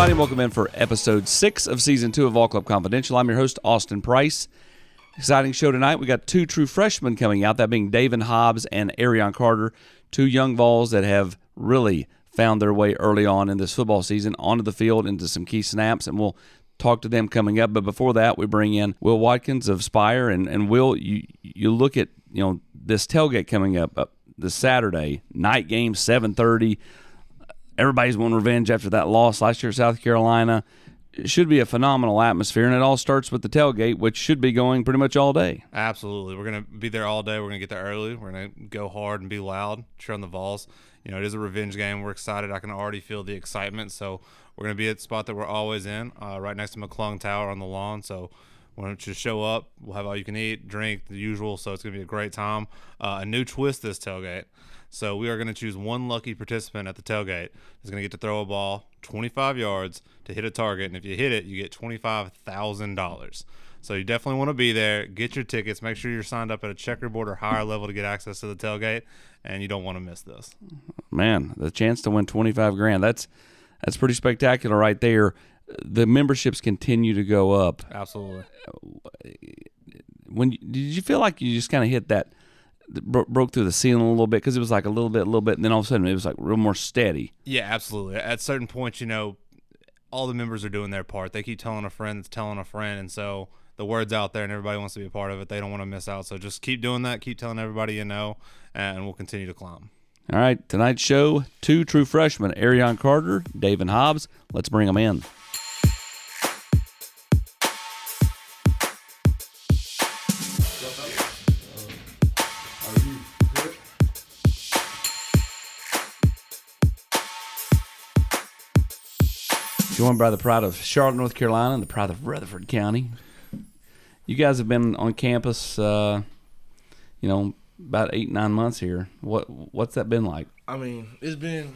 everybody, welcome in for episode six of season two of Vol Club Confidential. I'm your host, Austin Price. Exciting show tonight. We got two true freshmen coming out, that being Daevin Hobbs and Arion Carter, two young Vols that have really found their way early on in this football season onto the field into some key snaps, and we'll talk to them coming up. But before that, we bring in Will Watkins of Spyre, and and Will, you you look at you know this tailgate coming up, up this Saturday night game, seven thirty. Everybody's wanting revenge after that loss last year at South Carolina. It should be a phenomenal atmosphere, and it all starts with the tailgate, which should be going pretty much all day. Absolutely. We're going to be there all day. We're going to get there early. We're going to go hard and be loud, cheer on the Vols. You know, it is a revenge game. We're excited. I can already feel the excitement. So we're going to be at the spot that we're always in, uh, right next to McClung Tower on the lawn. So why don't you show up? We'll have all you can eat, drink, the usual. So it's going to be a great time. Uh, a new twist this tailgate. So we are going to choose one lucky participant at the tailgate who's going to get to throw a ball 25 yards to hit a target, and if you hit it, you get $25,000. So you definitely want to be there. Get your tickets. Make sure you're signed up at a checkerboard or higher level to get access to the tailgate, and you don't want to miss this. Man, the chance to win 25 grand. That's that's pretty spectacular right there. The memberships continue to go up. Absolutely. When did you feel like you just kind of hit that bro- broke through the ceiling a little bit because it was like a little bit, a little bit, and then all of a sudden it was like real more steady. Yeah, absolutely. At certain points, you know, all the members are doing their part. They keep telling a friend that's telling a friend, and so the word's out there, and everybody wants to be a part of it. They don't want to miss out. So just keep doing that. Keep telling everybody you know, and we'll continue to climb. All right, tonight's show: two true freshmen, Arion Carter, Daevin Hobbs. Let's bring them in. Joined by the pride of Charlotte, North Carolina, and the pride of Rutherford County. You guys have been on campus, uh, you know, about eight nine months here. What what's that been like? I mean, it's been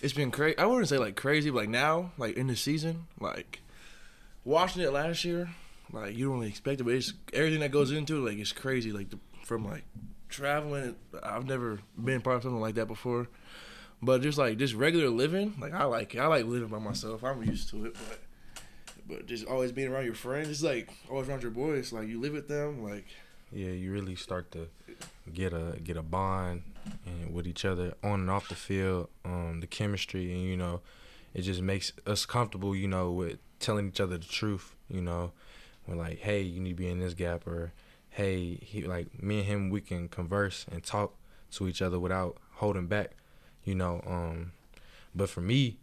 it's been crazy. I wouldn't say like crazy, but like now, like in the season, like watching it last year, like you don't really expect it, but it's everything that goes into it. Like it's crazy. Like the, from like traveling, I've never been part of something like that before. But just like just regular living, like I like it. I like living by myself. I'm used to it, but but just always being around your friends, it's like always around your boys. Like you live with them, like yeah, you really start to get a get a bond and with each other on and off the field. Um, the chemistry and you know, it just makes us comfortable. You know, with telling each other the truth. You know, we're like, hey, you need to be in this gap, or hey, he like me and him, we can converse and talk to each other without holding back. You know, um, but for me,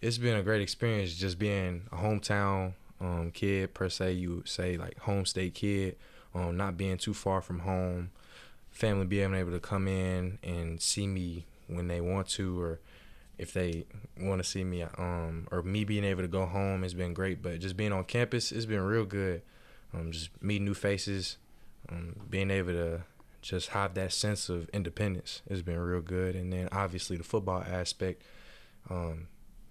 it's been a great experience just being a hometown um, kid per se. You would say like home state kid, um, not being too far from home, family being able to come in and see me when they want to, or if they want to see me, um, or me being able to go home has been great. But just being on campus, it's been real good. Um, just meeting new faces, um, being able to just have that sense of independence has been real good. And then obviously the football aspect, um,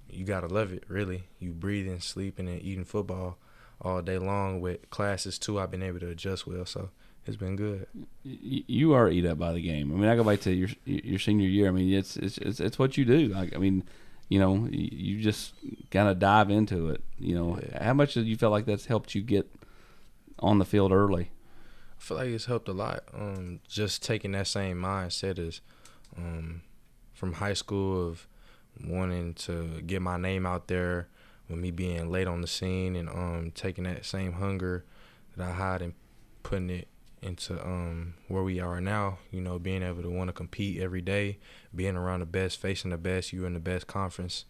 you gotta love it. Really, you breathing, sleeping, and eating football all day long. With classes too, I've been able to adjust well, so it's been good. You are eat up by the game. I mean, I go back to your your senior year. I mean, it's it's it's, it's what you do. Like, I mean, you know, you just kind of dive into it. You know, how much do you feel like that's helped you get on the field early? I feel like it's helped a lot. Um, just taking that same mindset as um, from high school of wanting to get my name out there, with me being late on the scene, and um, taking that same hunger that I had and putting it into um, where we are now. You know, being able to want to compete every day, being around the best, facing the best. You in the best conference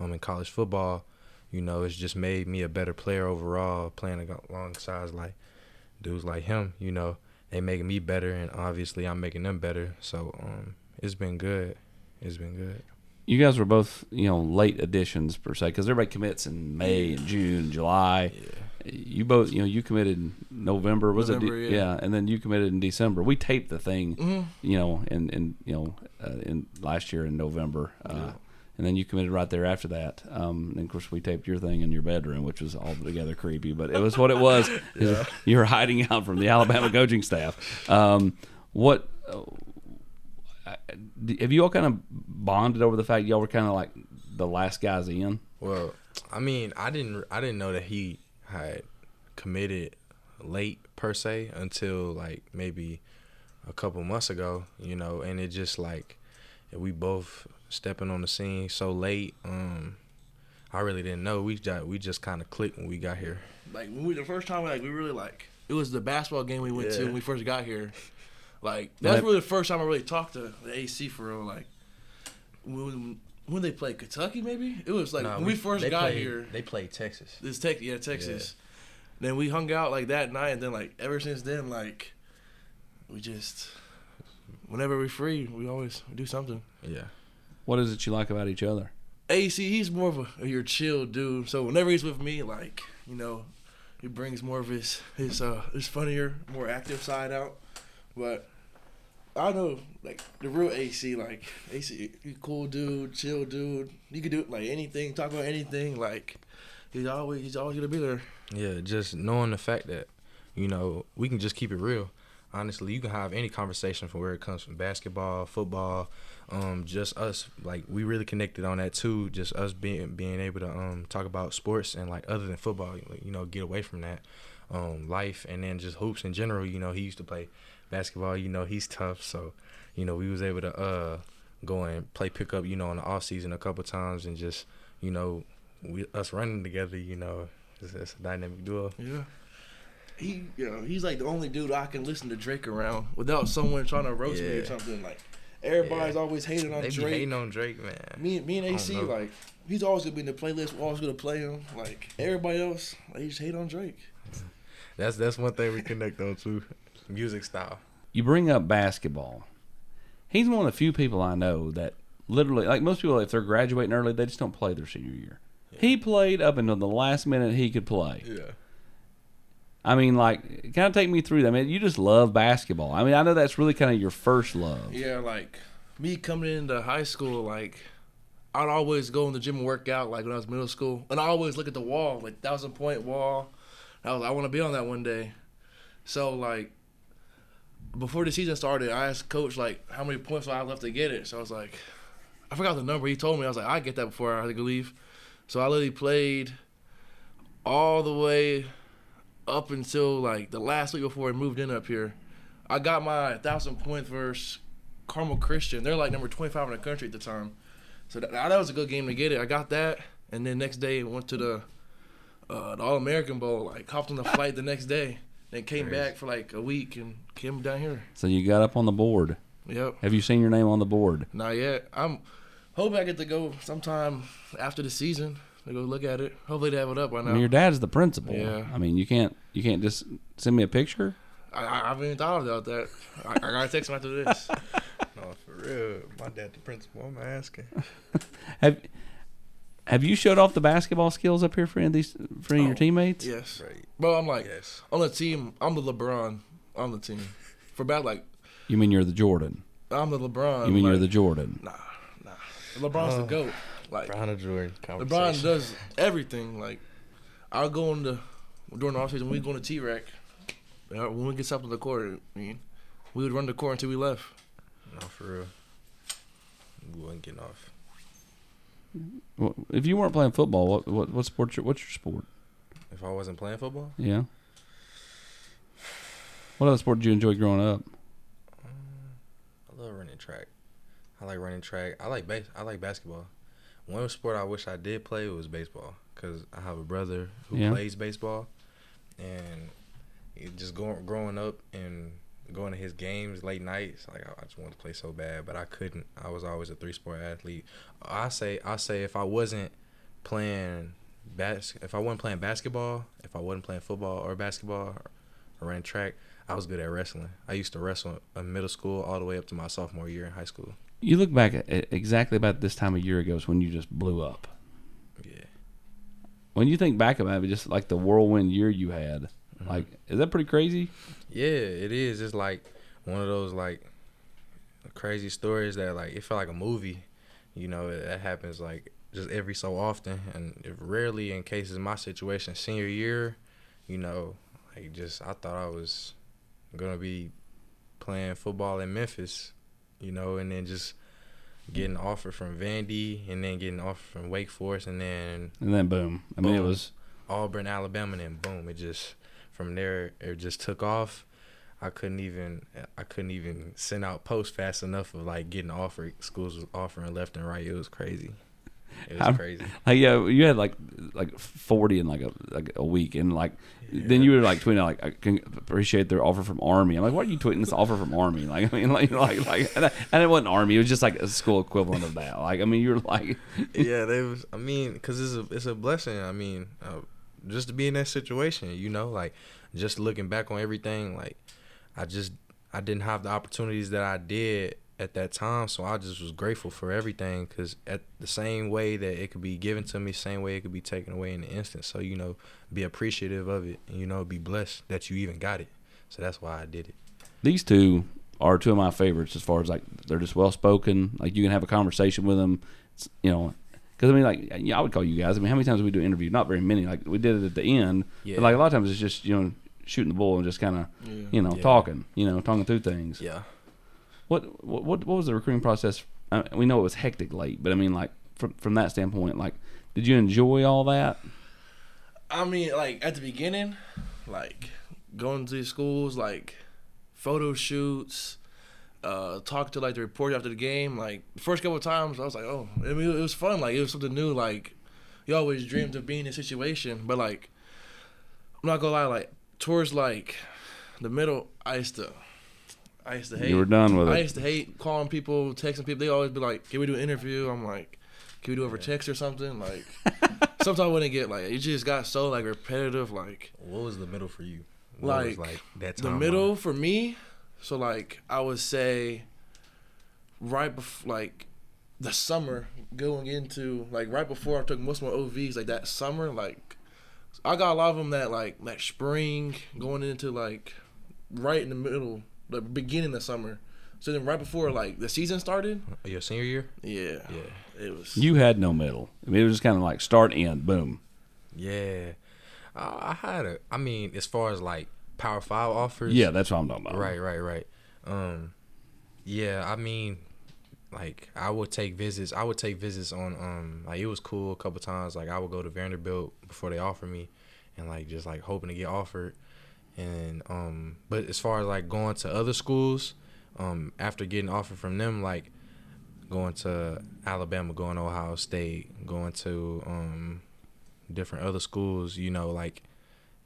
um, in college football. You know, it's just made me a better player overall. Playing alongside like dudes like him, you know, they making me better, and obviously I'm making them better. So um, it's been good. It's been good. You guys were both, you know, late additions per se, because everybody commits in May and June, July. You both, you know, you committed in November, was November, it? yeah. and then you committed in December. We taped the thing, Mhm. you know, in, in you know, uh, in last year in November, uh, and then you committed right there after that. Um, and of course, we taped your thing in your bedroom, which was altogether creepy, but it was what it was. You were hiding out from the Alabama coaching staff. Um, what? Uh, have you all kind of bonded over the fact y'all were kind of like the last guys in? Well, I mean, I didn't I didn't know that he had committed late per se until like maybe a couple months ago, you know, and it just like we both stepping on the scene so late. Um, I really didn't know. We just we just kind of clicked when we got here. Like when we, the first time, like we really like it was the basketball game we went to when we first got here. Like that's That- really the first time I really talked to the AC for real. Like when when they played Kentucky, maybe it was like Nah, when we, first they got played- here. They played Texas. This Texas, yeah, Texas. Then we hung out like that night, and then like ever since then, like we just whenever we're free, we always do something. Yeah. What is it you like about each other? AC, he's more of a your chill dude. So whenever he's with me, like you know, he brings more of his his uh his funnier, more active side out. But I know like the real AC, like AC, he cool dude, chill dude. You could do like anything, talk about anything. Like he's always he's always gonna be there. Yeah, just knowing the fact that, you know, we can just keep it real. Honestly, you can have any conversation from where it comes from basketball, football, um, just us like we really connected on that too. Just us being being able to um talk about sports and like other than football, you know, get away from that. Um, life and then just hoops in general, you know, he used to play basketball, you know, he's tough, so you know, we was able to uh go and play pickup, you know, in the off season a couple times and just, you know, we us running together, you know, it's, it's a dynamic duo. Yeah. He, you know, he's like the only dude I can listen to Drake around without someone trying to roast me or something. Like everybody's Yeah. always hating on They be Drake. hating on Drake, man. Me, me and AC, like he's always gonna be in the playlist. We're always gonna play him. Like everybody else, they just hate on Drake. That's that's one thing we connect on too. Music style. You bring up basketball. He's one of the few people I know that literally, like most people, if they're graduating early, they just don't play their senior year. He played up until the last minute he could play. Yeah. I mean, like, kind of take me through that. I mean, you just love basketball. I mean, I know that's really kind of your first love. Yeah, like me coming into high school, like I'd always go in the gym and work out. Like when I was middle school, and I always look at the wall, like thousand point wall. I was, I want to be on that one day. So like before the season started, I asked coach like how many points I have left to get it. So I was like, I forgot the number. He told me I was like, I get that before I had to leave. So I literally played all the way up until like the last week before I moved in up here. I got my thousand point versus Carmel Christian. They're like number twenty five in the country at the time. So that, that was a good game to get it. I got that, and then next day went to the uh, the All American Bowl. Like hopped on the flight the next day, and came back for like a week and came down here. So you got up on the board. Yep. Have you seen your name on the board? Not yet. I'm hoping I get to go sometime after the season to go look at it. Hopefully they have it up by I now. mean, your dad's the principal. Yeah. I mean, you can't you can't just send me a picture. I, I, I haven't even thought about that. I, I gotta text him after this. No, for real. My dad, the principal. I'm asking. Have Have you showed off the basketball skills up here for any of these for any of your Oh, teammates? yes, Right. bro. I'm like Yes. on the team. I'm the LeBron on the team. For about like You mean you're the Jordan? I'm the LeBron. You mean you're the Jordan? Nah, nah. LeBron's the Oh. goat. LeBron or Jordan LeBron does everything. Like I'll go in the during the offseason we go to TRECS. When we get up to the court, I mean, we would run the court until we left. No, for real. We wasn't getting off. Well, If you weren't playing football, what what what sport? Your, what's your sport? If I wasn't playing football, Yeah. What other sport did you enjoy growing up? Mm, I love running track. I like running track. I like base. I like basketball. One sport I wish I did play was baseball because I have a brother who Yeah. plays baseball, and it just going growing up and going to his games late nights. Like I I just wanted to play so bad, but I couldn't. I was always a three sport athlete. I say I say if I wasn't playing bas- if I wasn't playing basketball, if I wasn't playing football or basketball or ran track, I was good at wrestling. I used to wrestle in middle school all the way up to my sophomore year in high school. You look back at, exactly about this time a year ago is when you just blew up. Yeah. When you think back about it, just like the whirlwind year you had, mm-hmm. like is that pretty crazy? Yeah, it is. It's like one of those like crazy stories that like it felt like a movie. You know, that happens like just every so often, and if rarely in cases my situation senior year, you know, like just I thought I was gonna be playing football in Memphis, you know, and then just getting an offer from Vandy, and then getting an offer from Wake Forest, and then And then boom. I mean, it was Auburn, Alabama, and then boom, it just from there it just took off. I couldn't even I couldn't even send out posts fast enough of like getting offered. Schools was offering left and right. It was crazy. It was I'm- crazy. like yeah, you had like like forty in like a like a week, and like then you were like tweeting like I can appreciate their offer from Army. I'm like, why are you tweeting this offer from Army? Like I mean, like like like, and, I- and it wasn't Army. It was just like a school equivalent of that. Like I mean, you're like, yeah, they was. I mean, cause it's a it's a blessing. I mean, uh, just to be in that situation, you know, like just looking back on everything, like I just I didn't have the opportunities that I did at that time, so I just was grateful for everything. Cause at the same way that it could be given to me, same way it could be taken away in an instant. So you know, be appreciative of it, and you know, be blessed that you even got it. So that's why I did it. these two are two of my favorites as far as like they're just well spoken. Like you can have a conversation with them, It's, you know. Because I mean, like, yeah, I would call you guys. I mean, how many times do we do an interview? Not very many. Like we did it at the end. Yeah. But like a lot of times, it's just you know shooting the bull and just kind of Yeah. you know Yeah. talking, you know, talking through things. Yeah. What what what was the recruiting process? Uh, we know it was hectic late, but I mean, like from from that standpoint, like, did you enjoy all that? I mean, like at the beginning, like going to these schools, like photo shoots, uh, talk to like the reporter after the game. Like the first couple of times, I was like, oh, I mean, it was fun. Like it was something new. Like you always dreamed of being in a situation, but like I'm not gonna lie, like towards like the middle, I used to, I used to hate. You were done with I it. used to hate calling people, texting people. They always be like, "Can we do an interview?" I'm like, "Can we do it over text or something?" Like, sometimes when it get like, it just got so like repetitive. Like What was the middle for you? What was, Like, that the timeline? middle for me, so like I would say, right before like the summer going into like right before I took most of my OVs, like that summer, like I got a lot of them that like that spring going into like right in the middle, the beginning of summer. So then right before like the season started, Your senior year? yeah, Yeah. it was. You had no middle. I mean, it was just kind of like start end, boom. Yeah, I, I had a. I mean, as far as like Power Five offers. Yeah, that's what I'm talking about. Right, right, right. Um, yeah, I mean, like I would take visits. I would take visits on. Um, like it was cool a couple times. Like I would go to Vanderbilt before they offered me, and like just like hoping to get offered. And um, but as far as like going to other schools, um, after getting offered from them, like going to Alabama, going to Ohio State, going to um different other schools, you know, like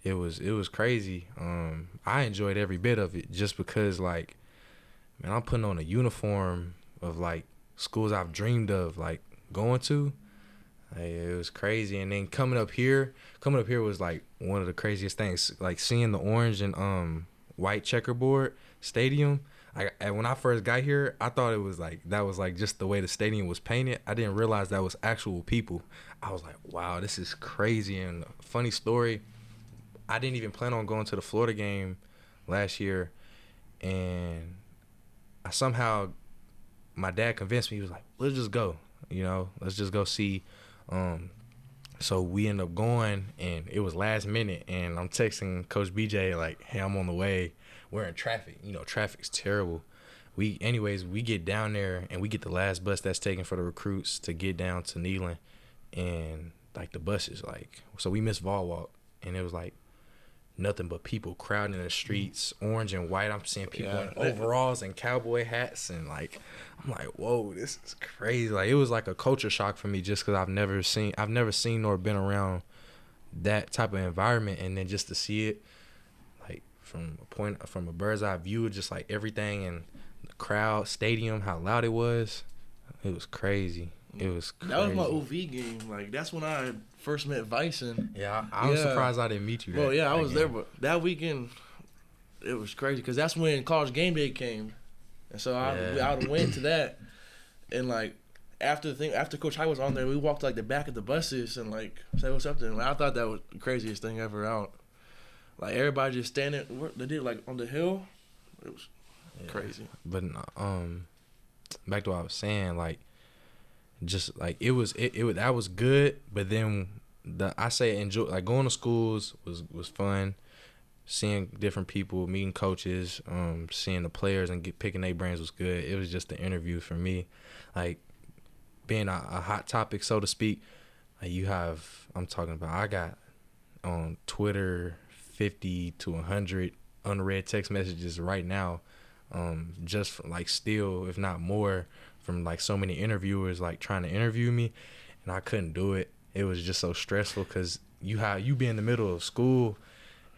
it was it was crazy. Um I enjoyed every bit of it just because like man, I'm putting on a uniform of like schools I've dreamed of like going to. Like, it was crazy and then coming up here, coming up here was like one of the craziest things. Like seeing the orange and um white checkerboard stadium. I, when I first got here, I thought it was like that was like just the way the stadium was painted. I didn't realize that was actual people. I was like, wow, this is crazy. And funny story, I didn't even plan on going to the Florida game last year, and I somehow my dad convinced me. He was like, let's just go. You know, let's just go see. Um, so we end up going, and it was last minute, and I'm texting Coach BJ like, "Hey, I'm on the way. We're in traffic. You know, traffic's terrible." We, anyways, we get down there, and we get the last bus that's taken for the recruits to get down to Neyland, and like the bus is like, so we missed Vol Walk, and it was like nothing but people crowding the streets, orange and white. I'm seeing people Yeah. in overalls and cowboy hats, and like, I'm like, whoa, this is crazy. Like, it was like a culture shock for me just because I've never seen, I've never seen nor been around that type of environment, and then just to see it, like from a point, from a bird's eye view, just like everything and the crowd, stadium, how loud it was, it was crazy. It was crazy. That was my OV game. Like that's when I first met Vison. Yeah, I, I was Yeah. surprised I didn't meet you. Well, yeah, I was there, but that weekend it was crazy because that's when college game day came, and so I Yeah. I went to that, and like after the thing after Coach High was on there, we walked like the back of the buses and like said what's up to them. I thought that was the craziest thing ever out. Like everybody just standing, they did like on the hill. It was Yeah. crazy. but um back to what I was saying like just like it was it, it was that was good but then the I say enjoy like going to schools was was fun seeing different people meeting coaches um seeing the players and get picking their brains was good it was just the interview for me like being a, a hot topic, so to speak. Like you have, I'm talking about. I got on Twitter fifty to hundred unread text messages right now, um, just like still, if not more, from like so many interviewers like trying to interview me, and I couldn't do it. It was just so stressful because you have you be in the middle of school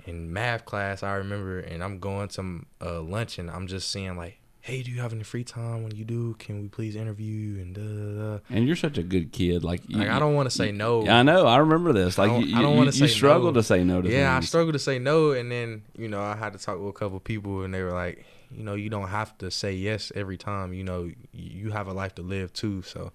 in math class. I remember, and I'm going to uh, lunch, and I'm just seeing like hey, do you have any free time? When you do, can we please interview you? And da, da, da. And you're such a good kid. Like, you, like I don't want to say no. I know. I remember this. I Like don't- you, I don't wanna you say struggle no. to say no to yeah, I things. struggled to say no, and then you know I had to talk with a couple people, and they were like, you know, you don't have to say yes every time. You know, you have a life to live too. So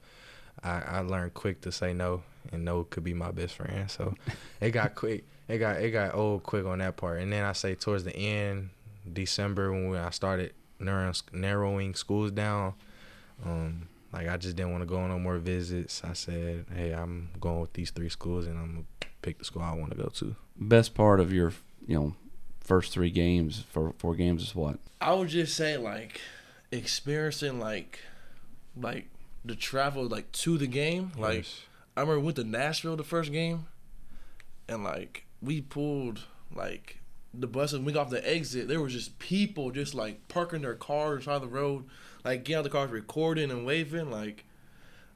I, I learned quick to say no, and no could be my best friend. So it got quick. It got it got old quick on that part, and then I say towards the end, December when I started narrowing, narrowing schools down. Um, like I just didn't want to go on no more visits. I said, "Hey, I'm going with these three schools, and I'm gonna pick the school I want to go to." Best part of your, you know, first three games for four games is what? I would just say like experiencing like like the travel like to the game. Like Yes. I remember we went to Nashville the first game, and like we pulled like the bus and we got off the exit. There was just people just like parking their cars on the road, like getting out the cars, recording and waving. Like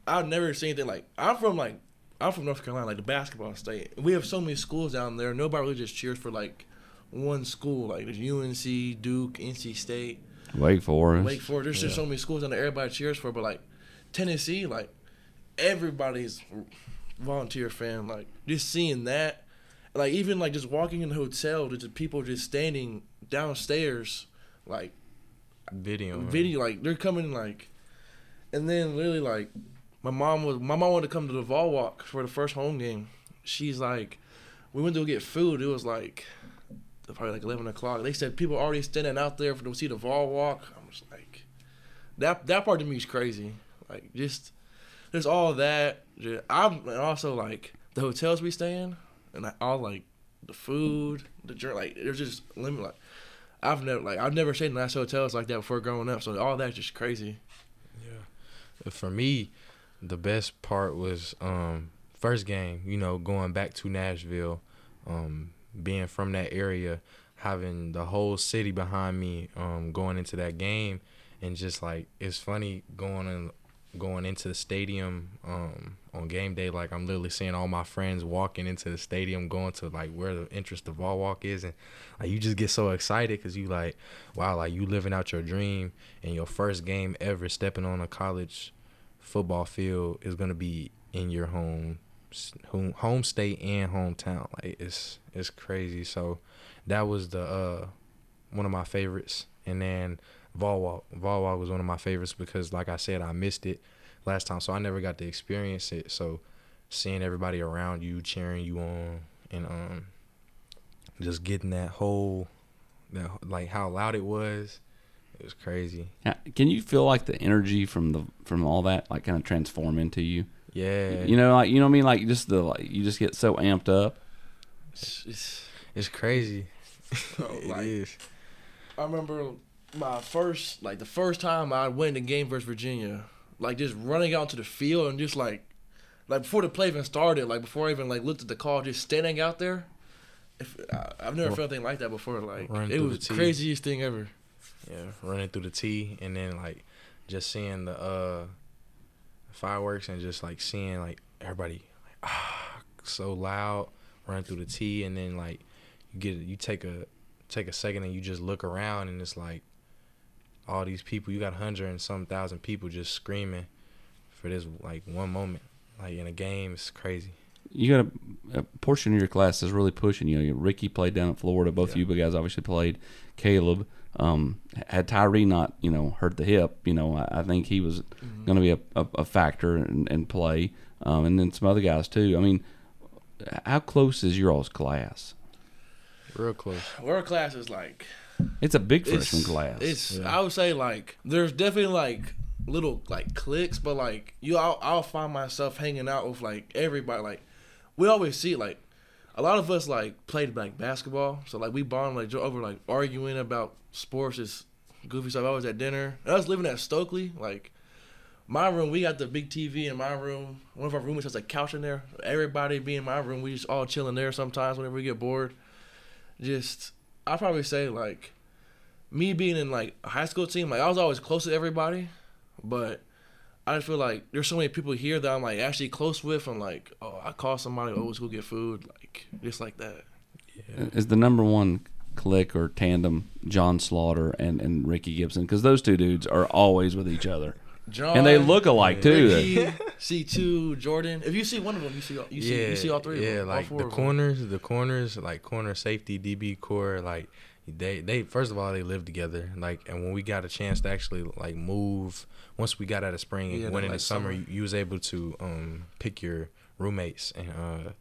I've never seen anything like. I'm from like I'm from North Carolina, like the basketball state. We have so many schools down there. Nobody really just cheers for like one school. Like there's UNC, Duke, NC State. Wake Forest. Wake Forest. There's just so many schools down there everybody cheers for, but like Tennessee, like everybody's volunteer fan. Like just seeing that, like even like just walking in the hotel, there's just people just standing downstairs, like Video. video, like they're coming like, and then literally like my mom was my mom wanted to come to the Vol Walk for the first home game. She's like, we went to get food. It was like probably like eleven o'clock. They said people already standing out there for to see the Vol Walk. I'm just like, that that part to me is crazy. Like just there's all that. I'm also like the hotels we stay in, and all like the food, the drink. Like there's just limit. Like I've never like I've never stayed in nice hotels like that before growing up. So all that's just crazy. Yeah, for me, the best part was um first game. You know, going back to Nashville, um, being from that area, having the whole city behind me, um, going into that game, and just like it's funny going in, going into the stadium, um, on game day. Like I'm literally seeing all my friends walking into the stadium, going to like where the interest of ball walk is, and like you just get so excited because you like, wow, like you living out your dream, and your first game ever stepping on a college football field is gonna be in your home home, home state and hometown. Like it's it's crazy. So that was the uh one of my favorites. And then Vol Walk. Vol Walk was one of my favorites because like I said, I missed it last time. So I never got to experience it. So seeing everybody around you cheering you on and um just getting that whole that like how loud it was, it was crazy. Ha- Can you feel like the energy from the from all that like kind of transform into you? Yeah. You know, like you know what I mean. Like just the like you just get so amped up. It's, it's, It's crazy. Bro, It like- is. I remember my first like the first time I went in game versus Virginia, like just running out to the field and just like like before the play even started, like before I even like looked at the call, just standing out there. If, I, I've never felt anything like that before. Like run it was the the craziest thing ever. Yeah, running through the T and then like just seeing the uh fireworks and just like seeing like everybody like ah so loud running through the T and then like you get you take a take a second and you just look around and it's like all these people you got a hundred and some thousand people just screaming for this like one moment like in a game it's crazy You got a, a portion of your class is really pushing you. Ricky played down in Florida. Both Yeah. of you guys obviously played. Caleb um, had Tyree not you know hurt the hip. You know, I, I think he was going to be a, a, a factor in, in play. Um, and then some other guys too. I mean, how close is your all's class? real close Our class is like It's a big it's- freshman class. It's Yeah. I would say like there's definitely like little like cliques, but like you, I'll, I'll find myself hanging out with like everybody. Like we always see like a lot of us like played like basketball, so like we bond like over like arguing about sports, is goofy stuff. I was at dinner. And I was living at Stokely, like my room, we got the big TV in my room. One of our roommates has a couch in there. Everybody be in my room. We just all chilling there sometimes whenever we get bored. Just, I probably say like, me being in like a high school team, like I was always close to everybody, but I just feel like there's so many people here that I'm like actually close with. I'm like, oh, I call somebody, oh, let's go get food, like just like that. Yeah. that. Is the number one click or tandem John Slaughter and, and Rickey Gibson? Because those two dudes are always with each other. John, And they look alike, too. Ricky, C two, Jordan. If you see one of them, you see all- you see you see all three. Yeah, of them, all like four the of them. corners, the corners, like corner safety, DB corps, like they they first of all they lived together. Like and when we got a chance to actually like move, once we got out of spring and Yeah, went like into summer, summer. you, you was able to um pick your roommates and uh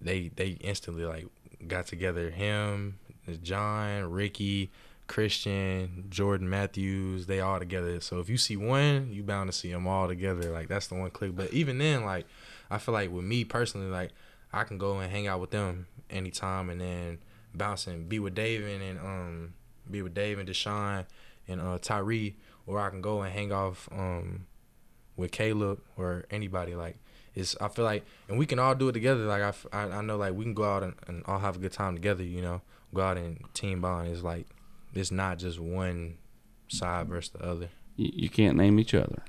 they they instantly like got together. Him, John, Ricky. Christian, Jordan Matthews, they all together. So if you see one, you bound to see them all together. Like that's the one click. But even then, like I feel like with me personally, like I can go and hang out with them anytime, and then bounce and be with David and um be with Dave and Deshaun and uh Tyree, or I can go and hang off um with Caleb or anybody. Like it's I feel like, and we can all do it together. Like I I know like we can go out and, and all have a good time together. You know, go out and team bond. It's like it's not just one side versus the other. You, you can't name each other.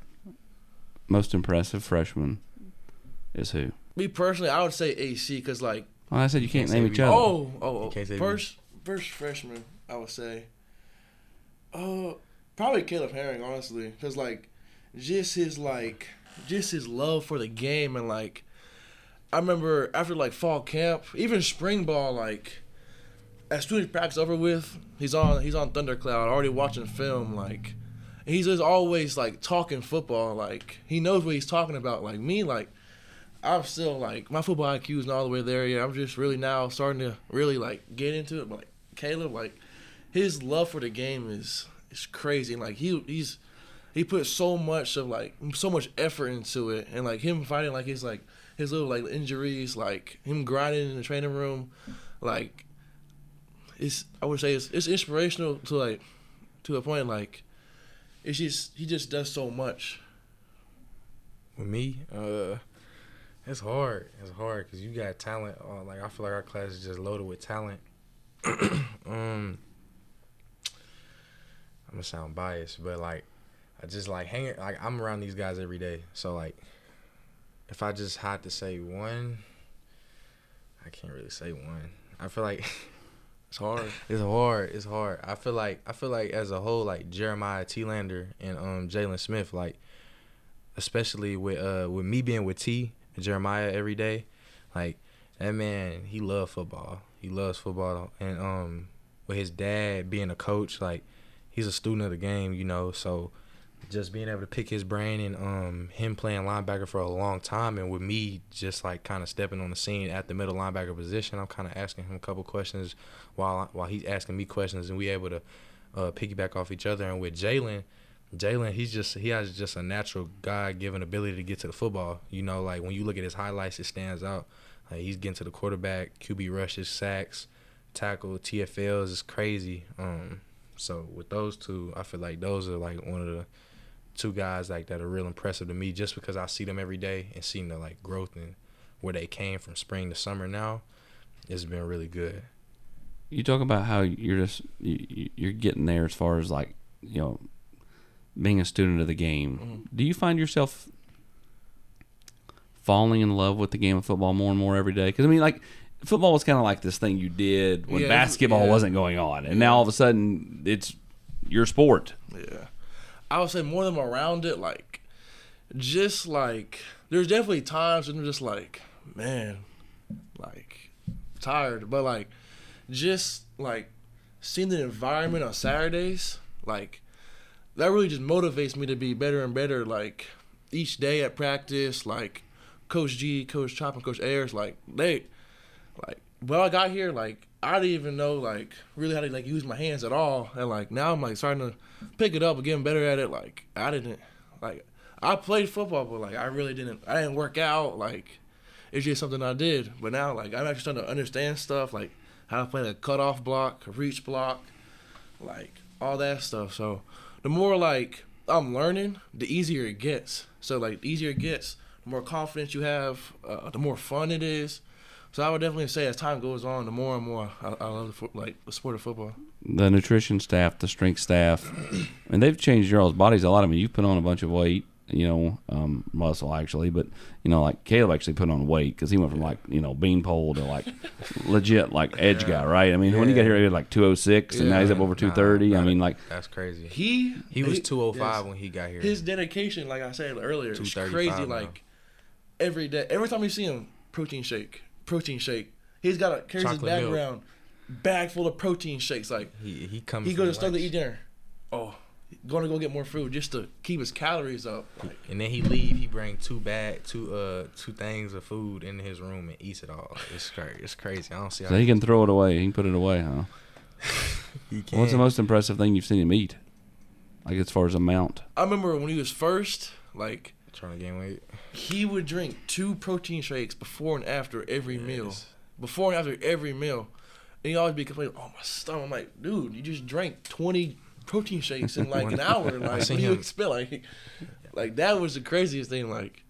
Most impressive freshman is who? Me personally, I would say AC because like Well, I said you can't Can't name say each other. oh oh, oh first first freshman, I would say. Uh, probably Caleb Herring, honestly, because like just his like just his love for the game and like I remember after like fall camp, even spring ball, like as soon as practice over with, he's on he's on Thundercloud, already watching film, like he's just always like talking football, like he knows what he's talking about. Like me, like I'm still like my football IQ is not all the way there yet. I'm just really now starting to really like get into it. But like Caleb, like his love for the game is is crazy. And, like he he's he put so much of like so much effort into it, and like him fighting like his like his little like injuries, like him grinding in the training room, like it's I would say it's it's inspirational to like to a point like it's just he just does so much. With me, uh, it's hard. It's hard because you got talent. Uh, like I feel like our class is just loaded with talent. um, I'm gonna sound biased, but like I just like hanging. Like I'm around these guys every day, so like if I just had to say one, I can't really say one. I feel like It's hard. it's hard. It's hard. I feel like I feel like as a whole, like Jeremiah Telander and um Jalen Smith, like especially with uh with me being with T Jeremiah every day, like that man, he loves football. He loves football, and um with his dad being a coach, like he's a student of the game, you know. So just being able to pick his brain and um him playing linebacker for a long time, and with me just like kind of stepping on the scene at the middle linebacker position, I'm kind of asking him a couple questions while while he's asking me questions, and we able to uh, piggyback off each other. And with Jalen, Jalen, he's just he has just a natural God given ability to get to the football. You know, like when you look at his highlights, it stands out. Like he's getting to the quarterback, QB rushes, sacks, tackle, TFLs is crazy. Um, so with those two, I feel like those are like one of the two guys like that are real impressive to me, just because I see them every day and seeing the like growth and where they came from spring to summer. Now, it's been really good. You talk about how you're just you, you- you're getting there as far as like you know being a student of the game. Mm-hmm. Do you find yourself falling in love with the game of football more and more every day? Because I mean, like football was kind of like this thing you did when Yeah, basketball yeah. wasn't going on, and now all of a sudden it's your sport. Yeah. I would say more than around it, like, just like, there's definitely times when I'm just like, man, like, tired. But, like, just, like, seeing the environment on Saturdays, like, that really just motivates me to be better and better, like, each day at practice, like, Coach G, Coach Chop, and Coach Ayers, like, they, like, when I got here, like, I didn't even know, like, really how to, like, use my hands at all. And, like, now I'm, like, starting to pick it up and getting better at it. Like I didn't like I played football, but like I really didn't. I didn't work out. Like it's just something I did. But now like I'm actually starting to understand stuff like how to play a cutoff block, a reach block, like all that stuff. So the more like I'm learning, the easier it gets. So like the easier it gets, the more confidence you have, uh, the more fun it is. So I would definitely say as time goes on, the more and more I, I love the fo- like the sport of football. The nutrition staff, the strength staff, and they've changed your all's bodies a lot. I mean, you've put on a bunch of weight, you know, um, muscle actually, but you know, like Caleb actually put on weight because he went from like you know beanpole to like legit like edge guy, right? I mean, when he got here, he was like 206, and now he's up over 230. I mean, like that's crazy. He He was 205 when he got here. His dedication, like I said earlier, is crazy. now. Like every day, every time you see him, protein shake, protein shake. He's got a carries his Chocolate milk. bag full of protein shakes. Like he he comes. he goes to store to eat dinner. Oh, going to go get more food just to keep his calories up. Like, And then he leave. He bring two bag, two uh, two things of food in his room and eats it all. It's crazy. It's crazy. I don't see how so he can throw it away. He can put it away, huh? he can. What's the most impressive thing you've seen him eat? Like as far as amount. I remember when he was first, like trying to gain weight? he would drink two protein shakes before and after every meal. Before and after every meal. And he always be complaining, oh, my stomach. I'm like, dude, you just drank 20 protein shakes in like an hour. Like, what do you him- expect? Like, like, that was the craziest thing. Like,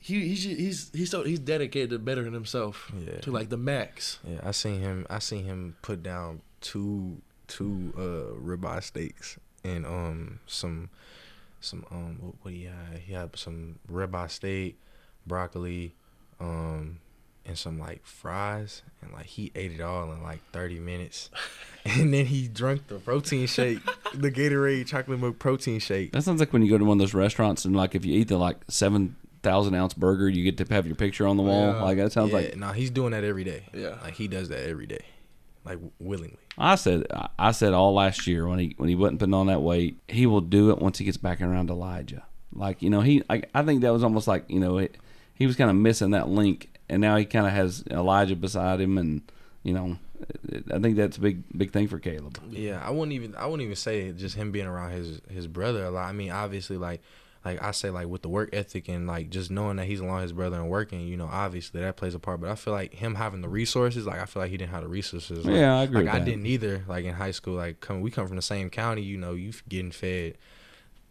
he, he's, he's, he's so, he's dedicated to bettering himself Yeah. to like the max. Yeah, I seen him. I seen him put down two two uh ribeye steaks and um some some um what, what he had? He had some ribeye steak, broccoli, um and some like fries and like he ate it all in like 30 minutes and then he drank the protein shake the gatorade chocolate milk protein shake That sounds like when you go to one of those restaurants and like if you eat the like seven thousand ounce burger, you get to have your picture on the wall. Yeah. Like that sounds yeah, like no he's doing that every day Yeah. like he does that every day like willingly I said. I said all last year when he when he wasn't putting on that weight, he will do it once he gets back around Elijah. Like you know, he I, I think that was almost like you know it, he was kind of missing that link, and now he kind of has Elijah beside him, and you know, I think that's a big big thing for Caleb. Yeah, I wouldn't even I wouldn't even say just him being around his his brother a lot. I mean, obviously like like I say like with the work ethic and like just knowing that he's along his brother and working, you know, obviously that plays a part. But I feel like him having the resources, like I feel like he didn't have the resources. Like, Yeah, I agree Like I that. didn't either. Like in high school, like come we come from the same county, you know, you getting fed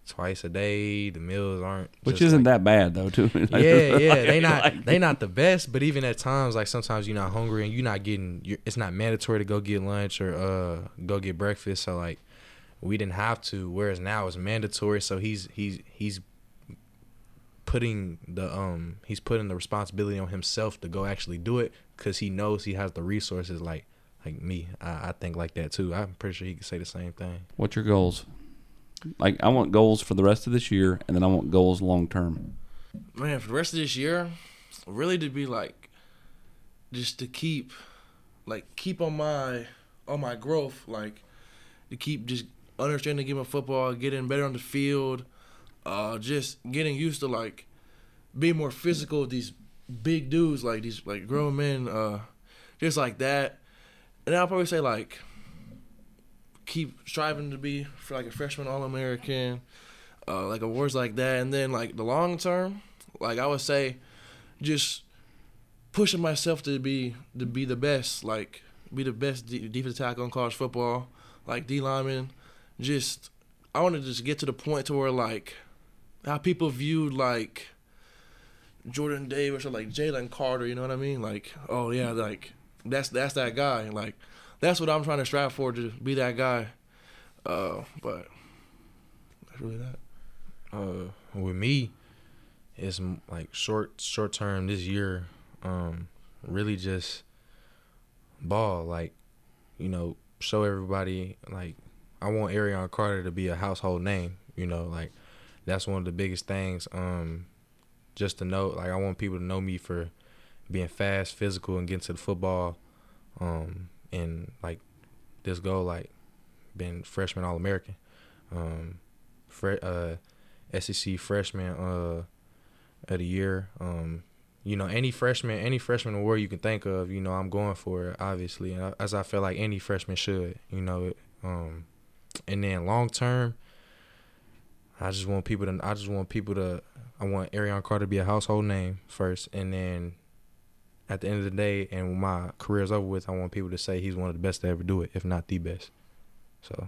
twice a day. The meals aren't Which isn't like, that bad though, too. yeah, yeah, they not Like- they not the best, but even at times, like sometimes you're not hungry and you're not getting. You're, it's not mandatory to go get lunch or uh go get breakfast. So like, we didn't have to. Whereas now it's mandatory. So he's he's he's putting the um he's putting the responsibility on himself to go actually do it because he knows he has the resources. Like like me, I, I think like that too. I'm pretty sure he could say the same thing. What's your goals? Like I want goals for the rest of this year, and then I want goals long term. Man, for the rest of this year, really to be like, just to keep, like, keep on my, on my growth, like, to keep just understanding the game of football, getting better on the field, uh, just getting used to like, being more physical with these big dudes, like these like grown men, uh, just like that. And I'll probably say like, keep striving to be for like a freshman All American, uh, like awards like that, and then like the long term, like I would say, just pushing myself to be to be the best, like be the best de- defensive tackle in college football, like D lineman. Just I want to just get to the point to where like how people viewed like Jordan Davis or like Jalen Carter, you know what I mean? Like, oh yeah, like that's that's that guy. Like that's what I'm trying to strive for to be that guy. Uh, but that's really that. uh with me it's like short short term this year um really just ball like you know show everybody like i want arion carter to be a household name you know like that's one of the biggest things um just to know like i want people to know me for being fast physical and getting to the football um and like this goal like been freshman all-american um fre- uh SEC freshman uh of the year. Um, you know, any freshman, any freshman award you can think of, you know, I'm going for it, obviously, and I- as I feel like any freshman should, you know. Um, and then long term, I just want people to, I just want people to, I want Arion Carter to be a household name first, and then at the end of the day, and when my career's over with, I want people to say he's one of the best to ever do it, if not the best. So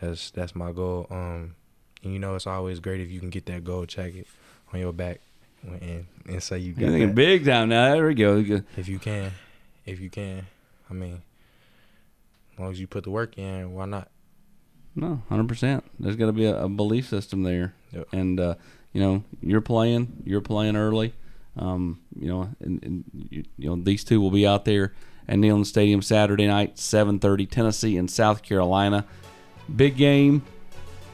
that's that's my goal. Um, And you know it's always great if you can get that gold jacket on your back and, and say you got You're that. big time now. There we go. If you can, if you can, I mean, as long as you put the work in, why not? No, hundred percent. There's got to be a, a belief system there, Yep. and uh, you know you're playing. You're playing early. Um, you know, and, and you, you know these two will be out there at Neyland Stadium Saturday night, seven thirty. Tennessee and South Carolina. Big game,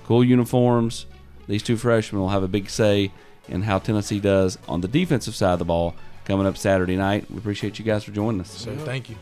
cool uniforms. These two freshmen will have a big say in how Tennessee does on the defensive side of the ball coming up Saturday night. We appreciate you guys for joining us. So thank you.